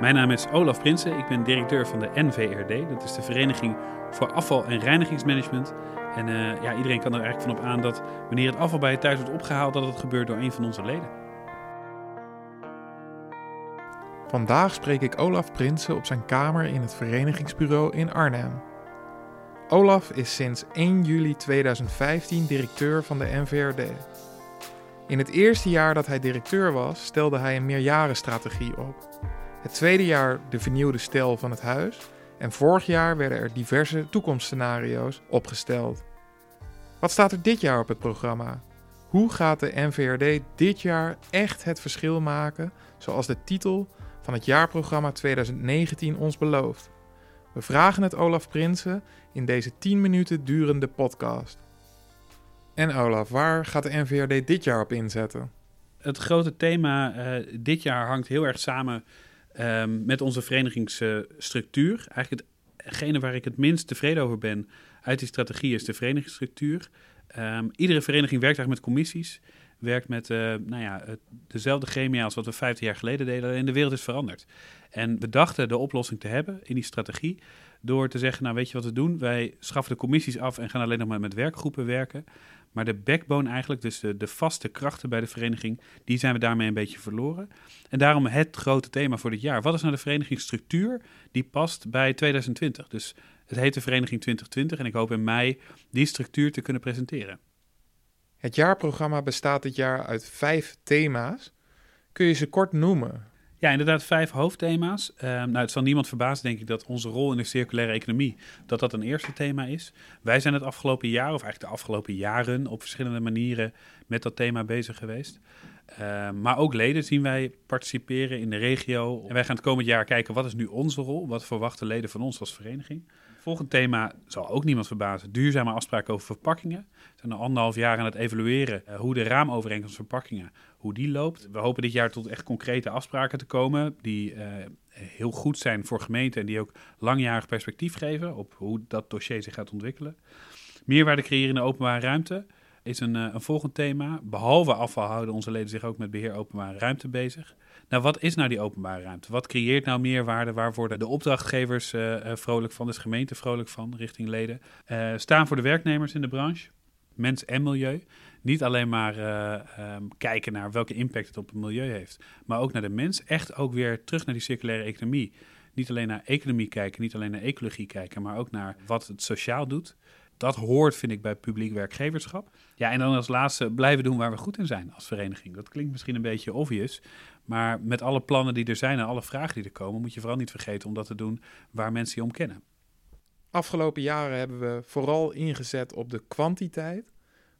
Mijn naam is Olaf Prinsen, ik ben directeur van de NVRD. Dat is de Vereniging voor Afval- en Reinigingsmanagement. En uh, ja, iedereen kan er eigenlijk van op aan dat wanneer het afval bij je thuis wordt opgehaald, dat het gebeurt door een van onze leden. Vandaag spreek ik Olaf Prinsen op zijn kamer in het verenigingsbureau in Arnhem. Olaf is sinds 1 juli 2015 directeur van de NVRD. In het eerste jaar dat hij directeur was, stelde hij een meerjarenstrategie op. Het tweede jaar de vernieuwde stijl van het huis en vorig jaar werden er diverse toekomstscenario's opgesteld. Wat staat er dit jaar op het programma? Hoe gaat de NVRD dit jaar echt het verschil maken, zoals de titel van het jaarprogramma 2019 ons belooft? We vragen het Olaf Prinsen in deze 10 minuten durende podcast. En Olaf, waar gaat de NVRD dit jaar op inzetten? Het grote thema uh, dit jaar hangt heel erg samen um, met onze verenigingsstructuur. Eigenlijk hetgene waar ik het minst tevreden over ben uit die strategie is de verenigingsstructuur. Um, iedere vereniging werkt eigenlijk met commissies, werkt met uh, nou ja, dezelfde chemia als wat we 15 jaar geleden deden. En de wereld is veranderd. En we dachten de oplossing te hebben in die strategie door te zeggen, nou weet je wat we doen? Wij schaffen de commissies af en gaan alleen nog maar met werkgroepen werken. Maar de backbone eigenlijk, dus de, de, vaste krachten bij de vereniging, die zijn we daarmee een beetje verloren. En daarom het grote thema voor dit jaar. Wat is nou de verenigingsstructuur die past bij 2020? Dus het heet de Vereniging 2020 en ik hoop in mei die structuur te kunnen presenteren. Het jaarprogramma bestaat dit jaar uit vijf thema's. Kun je ze kort noemen? Ja, inderdaad, vijf hoofdthema's. Uh, nou, het zal niemand verbazen, denk ik, dat onze rol in de circulaire economie, dat dat een eerste thema is. Wij zijn het afgelopen jaar, of eigenlijk de afgelopen jaren, op verschillende manieren met dat thema bezig geweest. Uh, maar ook leden zien wij participeren in de regio. En wij gaan het komend jaar kijken, wat is nu onze rol? Wat verwachten leden van ons als vereniging? Volgend thema zal ook niemand verbazen. Duurzame afspraken over verpakkingen. We zijn al anderhalf jaar aan het evalueren uh, hoe de raamovereenkomst verpakkingen, hoe die loopt. We hopen dit jaar tot echt concrete afspraken te komen die uh, heel goed zijn voor gemeenten en die ook langjarig perspectief geven op hoe dat dossier zich gaat ontwikkelen. Meerwaarde creëren in de openbare ruimte is een, uh, een volgend thema. Behalve afval houden onze leden zich ook met beheer openbare ruimte bezig. Nou, wat is nou die openbare ruimte? Wat creëert nou meerwaarde? Waar worden de opdrachtgevers uh, vrolijk van, dus gemeente vrolijk van, richting leden? Staan voor de werknemers in de branche, mens en milieu. Niet alleen maar um, kijken naar welke impact het op het milieu heeft, maar ook naar de mens. Echt ook weer terug naar die circulaire economie. Niet alleen naar economie kijken, niet alleen naar ecologie kijken, maar ook naar wat het sociaal doet dat hoort, vind ik, bij publiek werkgeverschap. Ja, en dan als laatste blijven doen waar we goed in zijn als vereniging. Dat klinkt misschien een beetje obvious, maar met alle plannen die er zijn en alle vragen die er komen, moet je vooral niet vergeten om dat te doen waar mensen je om kennen. Afgelopen jaren hebben we vooral ingezet op de kwantiteit.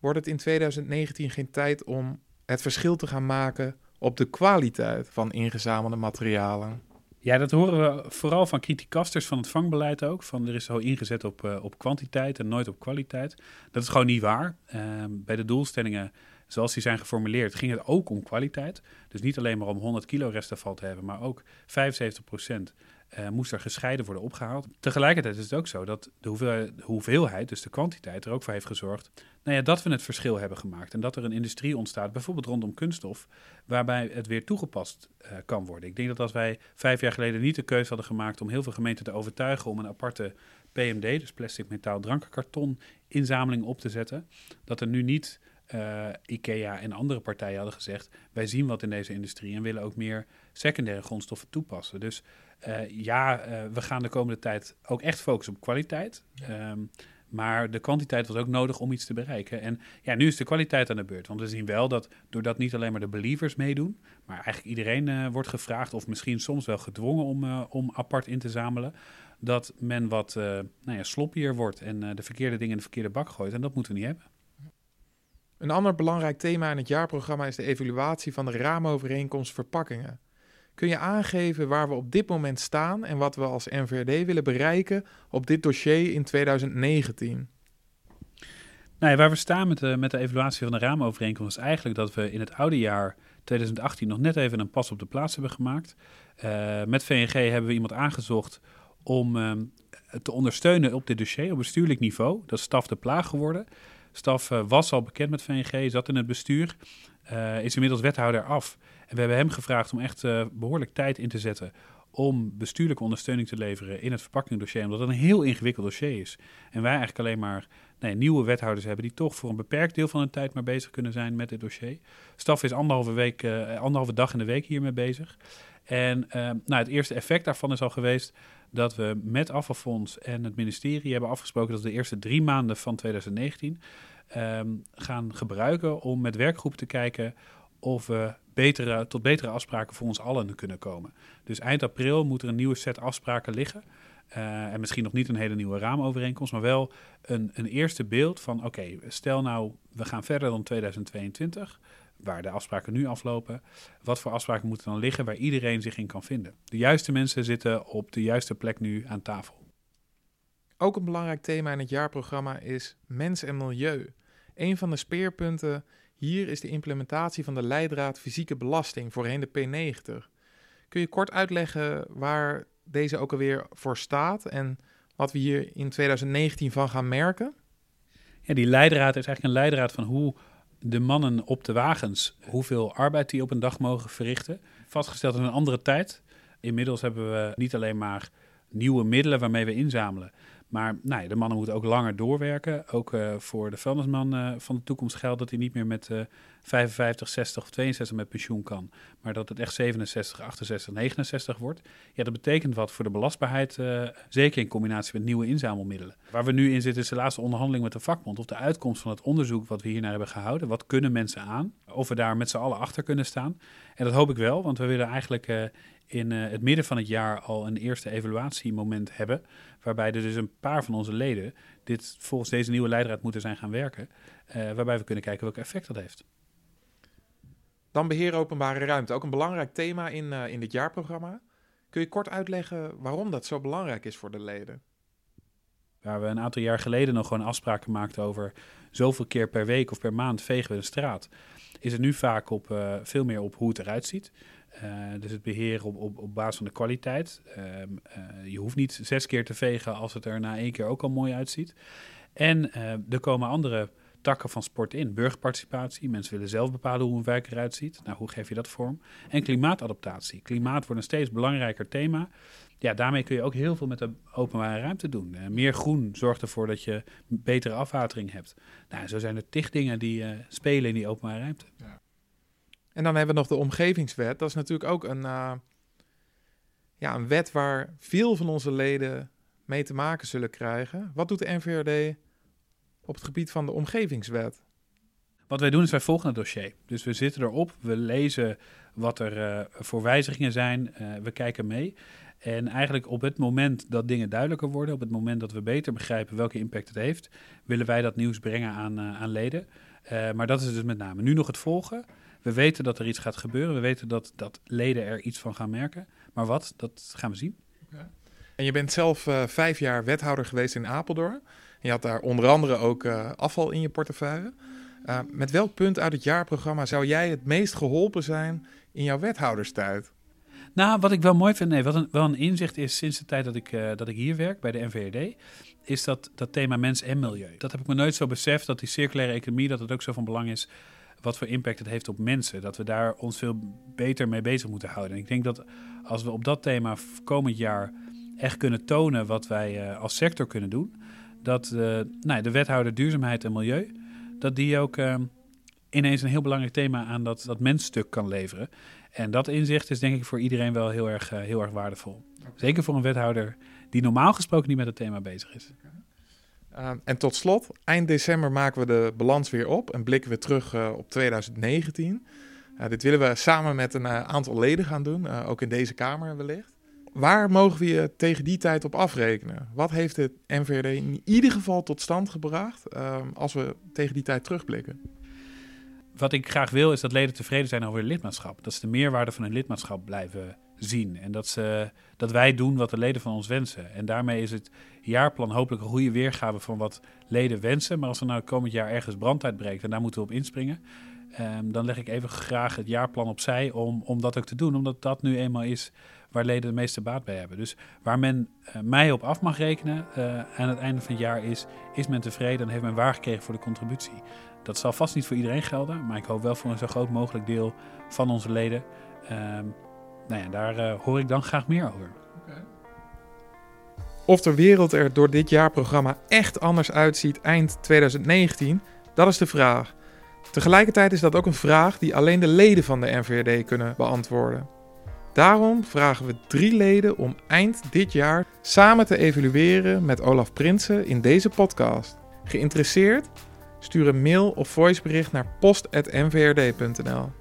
Wordt het in 2019 geen tijd om het verschil te gaan maken op de kwaliteit van ingezamelde materialen? Ja, dat horen we vooral van criticasters van het vangbeleid ook. Van er is zo ingezet op, uh, op kwantiteit en nooit op kwaliteit. Dat is gewoon niet waar. Uh, bij de doelstellingen zoals die zijn geformuleerd ging het ook om kwaliteit. Dus niet alleen maar om 100 kilo restafval te hebben, maar ook 75 procent uh, moest er gescheiden worden opgehaald. Tegelijkertijd is het ook zo dat de hoeveelheid, dus de kwantiteit, er ook voor heeft gezorgd nou ja, dat we het verschil hebben gemaakt. En dat er een industrie ontstaat, bijvoorbeeld rondom kunststof, waarbij het weer toegepast uh, kan worden. Ik denk dat als wij vijf jaar geleden niet de keuze hadden gemaakt om heel veel gemeenten te overtuigen om een aparte PMD, dus plastic, metaal, drankenkarton, inzameling op te zetten, dat er nu niet uh, IKEA en andere partijen hadden gezegd: wij zien wat in deze industrie en willen ook meer secundaire grondstoffen toepassen. Dus uh, ja, uh, we gaan de komende tijd ook echt focussen op kwaliteit. Um, maar de kwantiteit was ook nodig om iets te bereiken. En ja, nu is de kwaliteit aan de beurt. Want we zien wel dat doordat niet alleen maar de believers meedoen, maar eigenlijk iedereen uh, wordt gevraagd, of misschien soms wel gedwongen om, uh, om apart in te zamelen, dat men wat uh, nou ja, sloppier wordt en de verkeerde dingen in de verkeerde bak gooit. En dat moeten we niet hebben. Een ander belangrijk thema in het jaarprogramma is de evaluatie van de raamovereenkomst verpakkingen. Kun je aangeven waar we op dit moment staan en wat we als NVRD willen bereiken op dit dossier in 2019? Nou waar we staan met de, met de evaluatie van de raamovereenkomst is eigenlijk dat we in het oude jaar 2018 nog net even een pas op de plaats hebben gemaakt. Uh, met VNG hebben we iemand aangezocht om uh, te ondersteunen op dit dossier op bestuurlijk niveau. Dat is Staf de Plaag geworden. Staf uh, was al bekend met VNG, zat in het bestuur, is inmiddels wethouder af. En we hebben hem gevraagd om echt uh, behoorlijk tijd in te zetten om bestuurlijke ondersteuning te leveren in het verpakkingdossier, omdat het een heel ingewikkeld dossier is. En wij eigenlijk alleen maar nee, nieuwe wethouders hebben die toch voor een beperkt deel van hun tijd maar bezig kunnen zijn met dit dossier. Staf is anderhalve, week, anderhalve dag in de week hiermee bezig. En nou, het eerste effect daarvan is al geweest dat we met Afvalfonds en het ministerie hebben afgesproken dat we de eerste drie maanden van 2019 um, gaan gebruiken om met werkgroepen te kijken of we betere, tot betere afspraken voor ons allen kunnen komen. Dus eind april moet er een nieuwe set afspraken liggen. Uh, en misschien nog niet een hele nieuwe raamovereenkomst, maar wel een, een eerste beeld van: oké, stel nou, we gaan verder dan 2022, waar de afspraken nu aflopen. Wat voor afspraken moeten dan liggen waar iedereen zich in kan vinden? De juiste mensen zitten op de juiste plek nu aan tafel. Ook een belangrijk thema in het jaarprogramma is mens en milieu. Een van de speerpunten hier is de implementatie van de leidraad fysieke belasting, voorheen de P90. Kun je kort uitleggen waar deze ook alweer voor staat en wat we hier in 2019 van gaan merken? Ja, die leidraad is eigenlijk een leidraad van hoe de mannen op de wagens, hoeveel arbeid die op een dag mogen verrichten. Vastgesteld in een andere tijd. Inmiddels hebben we niet alleen maar nieuwe middelen waarmee we inzamelen, maar nou de mannen moeten ook langer doorwerken. Ook uh, voor de vuilnisman uh, van de toekomst geldt dat hij niet meer met uh, 55, 60 of 62 met pensioen kan. Maar dat het echt 67, 68, 69 wordt. Ja, dat betekent wat voor de belastbaarheid. Uh, zeker in combinatie met nieuwe inzamelmiddelen. Waar we nu in zitten is de laatste onderhandeling met de vakbond. Of de uitkomst van het onderzoek wat we hiernaar hebben gehouden. Wat kunnen mensen aan? Of we daar met z'n allen achter kunnen staan. En dat hoop ik wel, want we willen eigenlijk in het midden van het jaar al een eerste evaluatiemoment hebben. Waarbij er dus een paar van onze leden dit volgens deze nieuwe leidraad moeten zijn gaan werken. Uh, waarbij we kunnen kijken welk effect dat heeft. Dan beheer openbare ruimte. Ook een belangrijk thema in, uh, in dit jaarprogramma. Kun je kort uitleggen waarom dat zo belangrijk is voor de leden? Waar we een aantal jaar geleden nog gewoon afspraken maakten over zoveel keer per week of per maand vegen we de straat. Is het nu vaak op, uh, veel meer op hoe het eruit ziet. Uh, dus het beheren op, op, op basis van de kwaliteit. Uh, je hoeft niet zes keer te vegen als het er na één keer ook al mooi uitziet. En er komen andere takken van sport in. Burgerparticipatie, mensen willen zelf bepalen hoe een wijk eruit ziet. Nou, hoe geef je dat vorm? En klimaatadaptatie. Klimaat wordt een steeds belangrijker thema. Ja, daarmee kun je ook heel veel met de openbare ruimte doen. Meer groen zorgt ervoor dat je betere afwatering hebt. Nou, zo zijn er tig dingen die spelen in die openbare ruimte. Ja. En dan hebben we nog de omgevingswet. Dat is natuurlijk ook een, uh, ja, een wet waar veel van onze leden mee te maken zullen krijgen. Wat doet de NVRD op het gebied van de omgevingswet? Wat wij doen is wij volgen het dossier. Dus we zitten erop, we lezen wat er uh, voor wijzigingen zijn, uh, we kijken mee. En eigenlijk op het moment dat dingen duidelijker worden, op het moment dat we beter begrijpen welke impact het heeft, willen wij dat nieuws brengen aan, aan leden. maar dat is dus met name nu nog het volgen. We weten dat er iets gaat gebeuren, we weten dat, dat leden er iets van gaan merken. Maar wat, dat gaan we zien. Okay. En je bent zelf vijf jaar wethouder geweest in Apeldoorn. Je had daar onder andere ook uh, afval in je portefeuille. Uh, met welk punt uit het jaarprogramma zou jij het meest geholpen zijn in jouw wethouderstijd? Nou, wat ik wel mooi vind, nee, wat een, wel een inzicht is sinds de tijd dat ik, uh, dat ik hier werk bij de NVRD, is dat, dat thema mens en milieu. Dat heb ik me nooit zo beseft, dat die circulaire economie, dat het ook zo van belang is wat voor impact het heeft op mensen. Dat we daar ons veel beter mee bezig moeten houden. En ik denk dat als we op dat thema komend jaar echt kunnen tonen wat wij als sector kunnen doen, dat nou, de wethouder duurzaamheid en milieu, dat die ook uh, ineens een heel belangrijk thema aan dat, dat mensstuk kan leveren. En dat inzicht is denk ik voor iedereen wel heel erg, uh, heel erg waardevol. Zeker voor een wethouder die normaal gesproken niet met het thema bezig is. Okay. en tot slot, eind december maken we de balans weer op en blikken we terug op 2019. dit willen we samen met een aantal leden gaan doen, ook in deze Kamer wellicht. Waar mogen we je tegen die tijd op afrekenen? Wat heeft het NVRD in ieder geval tot stand gebracht um, als we tegen die tijd terugblikken? Wat ik graag wil is dat leden tevreden zijn over hun lidmaatschap. Dat ze de meerwaarde van hun lidmaatschap blijven zien. En dat, ze, dat wij doen wat de leden van ons wensen. En daarmee is het jaarplan hopelijk een goede weergave van wat leden wensen. Maar als er nou komend jaar ergens brand uitbreekt en daar moeten we op inspringen... Um, dan leg ik even graag het jaarplan opzij om, om dat ook te doen. Omdat dat nu eenmaal is waar leden de meeste baat bij hebben. Dus waar men uh, mij op af mag rekenen uh, aan het einde van het jaar is, is men tevreden en heeft men waargekregen voor de contributie. Dat zal vast niet voor iedereen gelden, maar ik hoop wel voor een zo groot mogelijk deel van onze leden. Uh, Nou ja, daar uh, hoor ik dan graag meer over. Of de wereld er door dit jaarprogramma echt anders uitziet eind 2019, dat is de vraag. Tegelijkertijd is dat ook een vraag die alleen de leden van de NVRD kunnen beantwoorden. Daarom vragen we drie leden om eind dit jaar samen te evalueren met Olaf Prinsen in deze podcast. Geïnteresseerd? Stuur een mail of voicebericht naar post.nvrd.nl.